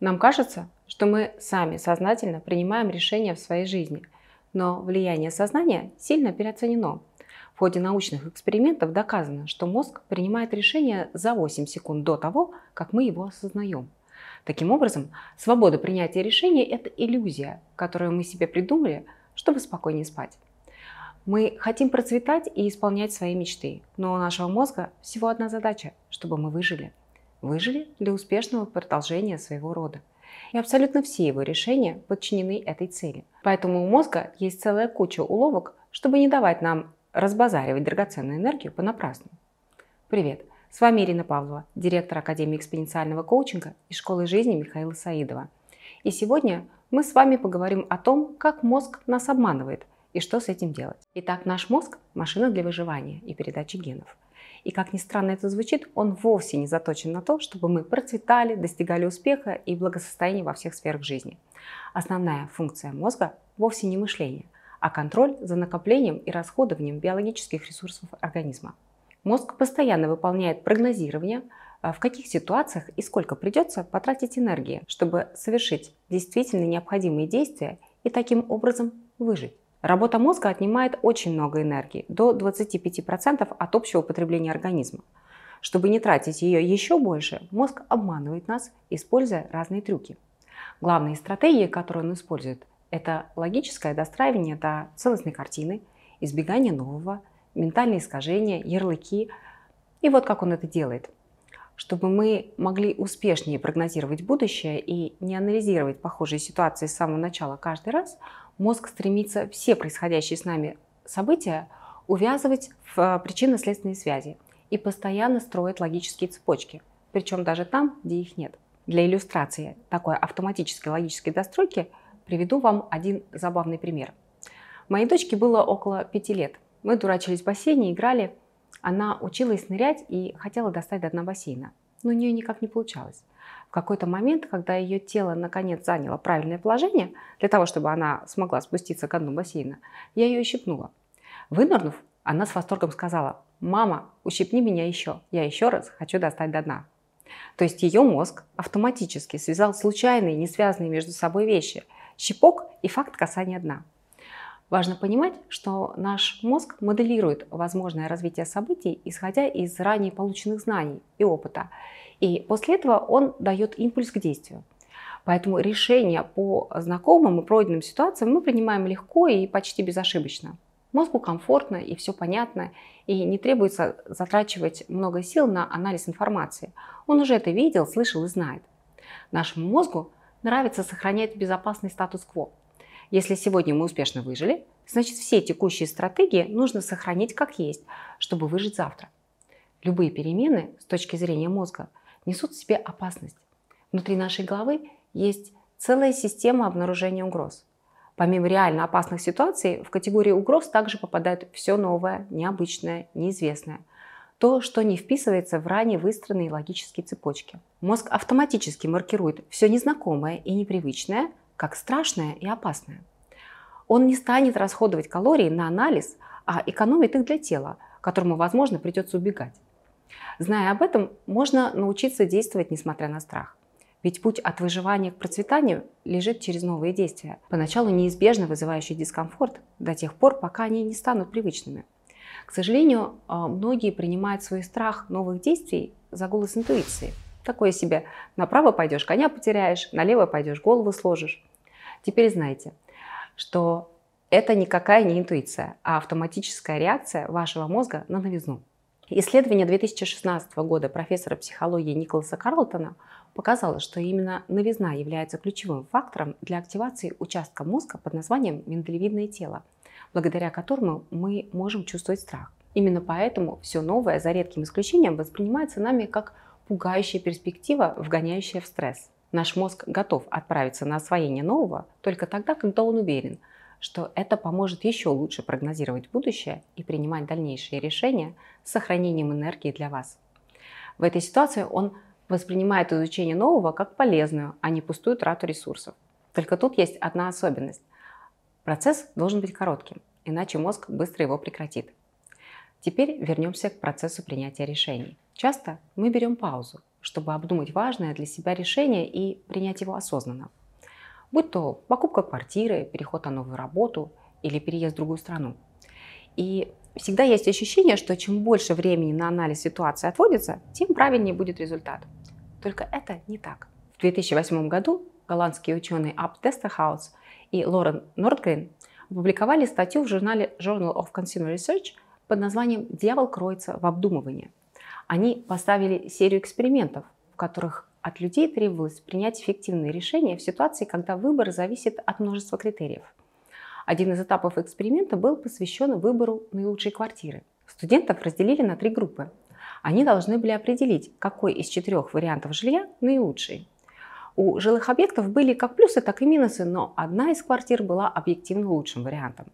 Нам кажется, что мы сами сознательно принимаем решения в своей жизни, но влияние сознания сильно переоценено. В ходе научных экспериментов доказано, что мозг принимает решение за 8 секунд до того, как мы его осознаем. Таким образом, свобода принятия решений – это иллюзия, которую мы себе придумали, чтобы спокойнее спать. Мы хотим процветать и исполнять свои мечты, но у нашего мозга всего одна задача – чтобы мы выжили – выжили для успешного продолжения своего рода. И абсолютно все его решения подчинены этой цели. Поэтому у мозга есть целая куча уловок, чтобы не давать нам разбазаривать драгоценную энергию понапрасну. Привет! С вами Ирина Павлова, директор Академии экспоненциального коучинга и школы жизни Михаила Саидова. И сегодня мы с вами поговорим о том, как мозг нас обманывает и что с этим делать. Итак, наш мозг – машина для выживания и передачи генов. И как ни странно это звучит, он вовсе не заточен на то, чтобы мы процветали, достигали успеха и благосостояния во всех сферах жизни. Основная функция мозга вовсе не мышление, а контроль за накоплением и расходованием биологических ресурсов организма. Мозг постоянно выполняет прогнозирование, а, в каких ситуациях и сколько придется потратить энергии, чтобы совершить действительно необходимые действия и таким образом выжить. Работа мозга отнимает очень много энергии, до 25% от общего потребления организма. Чтобы не тратить ее еще больше, мозг обманывает нас, используя разные трюки. Главные стратегии, которые он использует, это логическое достраивание до целостной картины, избегание нового, ментальные искажения, ярлыки. И вот как он это делает. Чтобы мы могли успешнее прогнозировать будущее и не анализировать похожие ситуации с самого начала каждый раз – мозг стремится все происходящие с нами события увязывать в э, причинно-следственные связи и постоянно строит логические цепочки, причем даже там, где их нет. Для иллюстрации такой автоматической логической достройки приведу вам один забавный пример. Моей дочке было около пяти лет. Мы дурачились в бассейне, играли. Она училась нырять и хотела достать до дна бассейна, но у нее никак не получалось какой-то момент, когда ее тело наконец заняло правильное положение, для того, чтобы она смогла спуститься к дну бассейна, я ее ущипнула. Вынырнув, она с восторгом сказала, «Мама, ущипни меня еще, я еще раз хочу достать до дна». То есть ее мозг автоматически связал случайные, не связанные между собой вещи – щипок и факт касания дна. Важно понимать, что наш мозг моделирует возможное развитие событий, исходя из ранее полученных знаний и опыта. И после этого он дает импульс к действию. Поэтому решения по знакомым и пройденным ситуациям мы принимаем легко и почти безошибочно. Мозгу комфортно и все понятно, и не требуется затрачивать много сил на анализ информации. Он уже это видел, слышал и знает. Нашему мозгу нравится сохранять безопасный статус-кво. Если сегодня мы успешно выжили, значит все текущие стратегии нужно сохранить как есть, чтобы выжить завтра. Любые перемены с точки зрения мозга – несут в себе опасность. Внутри нашей головы есть целая система обнаружения угроз. Помимо реально опасных ситуаций, в категорию угроз также попадает все новое, необычное, неизвестное. То, что не вписывается в ранее выстроенные логические цепочки. Мозг автоматически маркирует все незнакомое и непривычное как страшное и опасное. Он не станет расходовать калории на анализ, а экономит их для тела, которому, возможно, придется убегать. Зная об этом, можно научиться действовать, несмотря на страх. Ведь путь от выживания к процветанию лежит через новые действия, поначалу неизбежно вызывающие дискомфорт, до тех пор, пока они не станут привычными. К сожалению, а, многие принимают свой страх новых действий за голос интуиции. Такое себе направо пойдешь, коня потеряешь, налево пойдешь, голову сложишь. Теперь знаете, что это никакая не интуиция, а автоматическая реакция вашего мозга на новизну. Исследование 2016 года профессора психологии Николаса Карлтона показало, что именно новизна является ключевым фактором для активации участка мозга под названием миндалевидное тело, благодаря которому мы можем чувствовать страх. Именно поэтому все новое, за редким исключением, воспринимается нами как пугающая перспектива, вгоняющая в стресс. Наш мозг готов отправиться на освоение нового только тогда, когда он уверен – что это поможет еще лучше прогнозировать будущее и принимать дальнейшие решения с сохранением энергии для вас. В этой ситуации он воспринимает изучение нового как полезную, а не пустую трату ресурсов. Только тут есть одна особенность. Процесс должен быть коротким, иначе мозг быстро его прекратит. Теперь вернемся к процессу принятия решений. Часто мы берем паузу, чтобы обдумать важное для себя решение и принять его осознанно. Будь то покупка квартиры, переход на новую работу или переезд в другую страну. И всегда есть ощущение, что чем больше времени на анализ ситуации отводится, тем правильнее будет результат. Только это не так. В 2008 году голландские ученые Аб Дейкстерхаус и Лоран Нордгрен опубликовали статью в журнале Journal of Consumer Research под названием «Дьявол кроется в обдумывании». Они поставили серию экспериментов, в которых от людей требовалось принять эффективные решения в ситуации, когда выбор зависит от множества критериев. Один из этапов эксперимента был посвящен выбору наилучшей квартиры. Студентов разделили на три группы. Они должны были определить, какой из четырех вариантов жилья наилучший. У жилых объектов были как плюсы, так и минусы, но одна из квартир была объективно лучшим вариантом.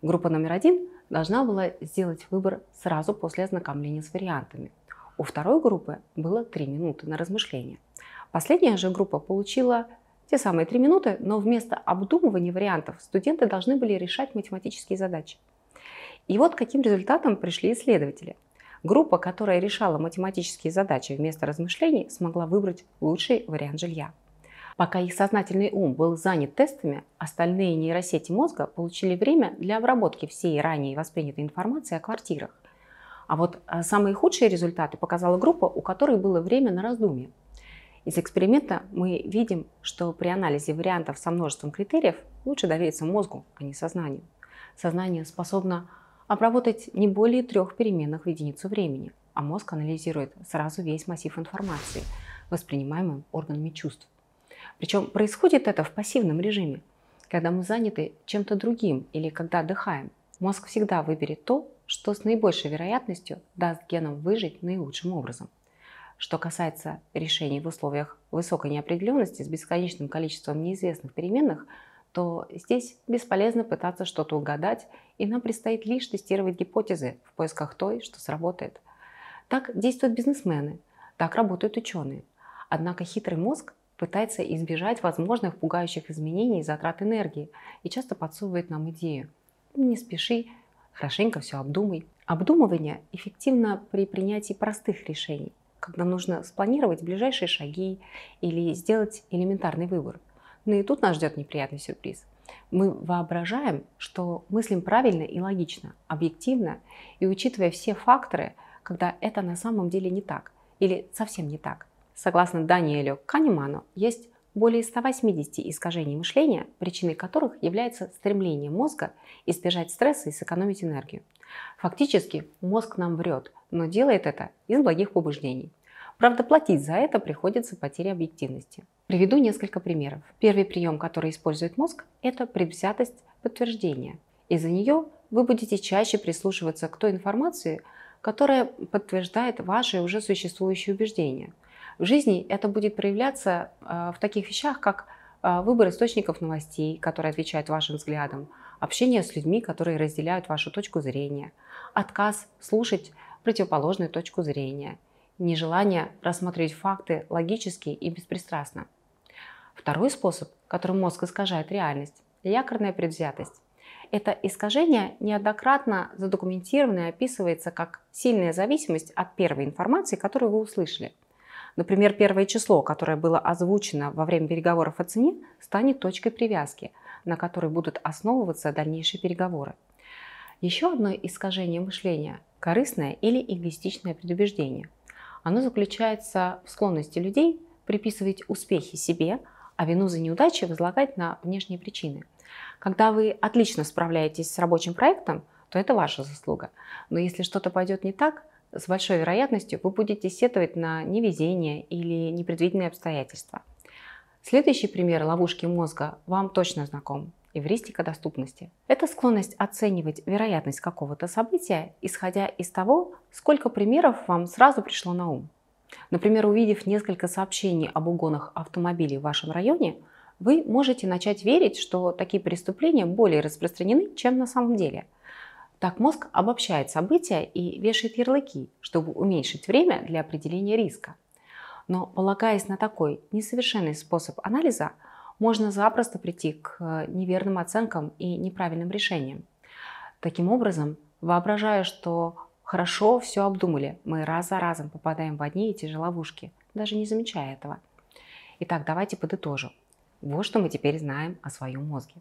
Группа номер один должна была сделать выбор сразу после ознакомления с вариантами. У второй группы было 3 минуты на размышление. Последняя же группа получила те самые 3 минуты, но вместо обдумывания вариантов студенты должны были решать математические задачи. И вот каким результатом пришли исследователи. Группа, которая решала математические задачи вместо размышлений, смогла выбрать лучший вариант жилья. Пока их сознательный ум был занят тестами, остальные нейросети мозга получили время для обработки всей ранее воспринятой информации о квартирах. А вот э, самые худшие результаты показала группа, у которой было время на раздумье. Из эксперимента мы видим, что при анализе вариантов со множеством критериев лучше довериться мозгу, а не сознанию. Сознание способно обработать не более трех переменных в единицу времени, а мозг анализирует сразу весь массив информации, воспринимаемым органами чувств. Причем происходит это в пассивном режиме, когда мы заняты чем-то другим или когда отдыхаем. Мозг всегда выберет то, что с наибольшей вероятностью даст генам выжить наилучшим образом. Что касается решений в условиях высокой неопределенности с бесконечным количеством неизвестных переменных – то здесь бесполезно пытаться что-то угадать, и нам предстоит лишь тестировать гипотезы в поисках той, что сработает. Так действуют бизнесмены, так работают ученые. Однако хитрый мозг пытается избежать возможных пугающих изменений и затрат энергии и часто подсовывает нам идею. Не спеши, хорошенько все обдумай. Обдумывание эффективно при принятии простых решений, когда нужно спланировать ближайшие шаги или сделать элементарный выбор. Но ну и тут нас ждет неприятный сюрприз. Мы воображаем, что мыслим правильно и логично, объективно и учитывая все факторы, когда это на самом деле не так или совсем не так. Согласно Даниэлю Канеману, есть более 180 искажений мышления, причиной которых является стремление мозга избежать стресса и сэкономить энергию. Фактически мозг нам врет, но делает это из благих побуждений. Правда, платить за это приходится потерей объективности. Приведу несколько примеров. Первый прием, который использует мозг, это предвзятость подтверждения. Из-за нее вы будете чаще прислушиваться к той информации, которая подтверждает ваши уже существующие убеждения. В жизни это будет проявляться э, в таких вещах, как э, выбор источников новостей, которые отвечают вашим взглядам, общение с людьми, которые разделяют вашу точку зрения, отказ слушать противоположную точку зрения, нежелание рассматривать факты логически и беспристрастно. Второй способ, которым мозг искажает реальность – якорная предвзятость. Это искажение неоднократно задокументировано и описывается как сильная зависимость от первой информации, которую вы услышали. Например, первое число, которое было озвучено во время переговоров о цене, станет точкой привязки, на которой будут основываться дальнейшие переговоры. Еще одно искажение мышления – корыстное или эгоистичное предубеждение. Оно заключается в склонности людей приписывать успехи себе – а вину за неудачи возлагать на внешние причины. Когда вы отлично справляетесь с рабочим проектом, то это ваша заслуга. Но если что-то пойдет не так, с большой вероятностью вы будете сетовать на невезение или непредвиденные обстоятельства. Следующий пример ловушки мозга вам точно знаком – эвристика доступности. Это склонность оценивать вероятность какого-то события, исходя из того, сколько примеров вам сразу пришло на ум. Например, увидев несколько сообщений об угонах автомобилей в вашем районе, вы можете начать верить, что такие преступления более распространены, чем на самом деле. Так мозг обобщает события и вешает ярлыки, чтобы уменьшить время для определения риска. Но полагаясь на такой несовершенный способ анализа, можно запросто прийти к неверным оценкам и неправильным решениям. Таким образом, воображая, что Хорошо все обдумали. Мы раз за разом попадаем в одни и те же ловушки. даже не замечая этого. Итак, давайте подытожим. Вот что мы теперь знаем о своем мозге.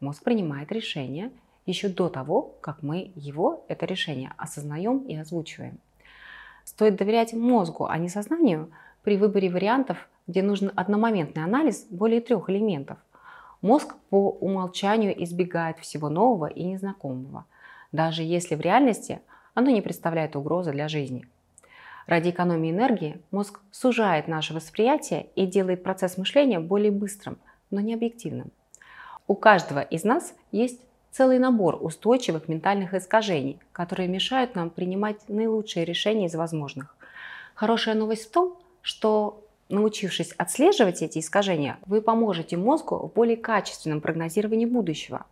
Мозг принимает решение еще до того, как мы его, это решение, осознаем и озвучиваем. Стоит доверять мозгу, а не сознанию при выборе вариантов, где нужен одномоментный анализ более трех элементов. Мозг по умолчанию избегает всего нового и незнакомого, даже если в реальности оно не представляет угрозы для жизни. Ради экономии энергии мозг сужает наше восприятие и делает процесс мышления более быстрым, но не объективным. У каждого из нас есть целый набор устойчивых ментальных искажений, которые мешают нам принимать наилучшие решения из возможных. Хорошая новость в том, что научившись отслеживать эти искажения, вы поможете мозгу в более качественном прогнозировании будущего.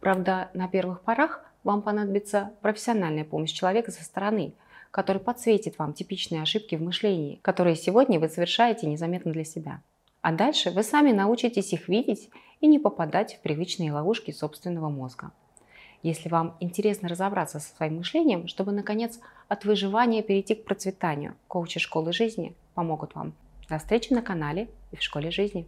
Правда, на первых порах вам понадобится профессиональная помощь человека со стороны, который подсветит вам типичные ошибки в мышлении, которые сегодня вы совершаете незаметно для себя. А дальше вы сами научитесь их видеть и не попадать в привычные ловушки собственного мозга. Если вам интересно разобраться со своим мышлением, чтобы, наконец, от выживания перейти к процветанию, коучи школы жизни помогут вам. До встречи на канале и в школе жизни.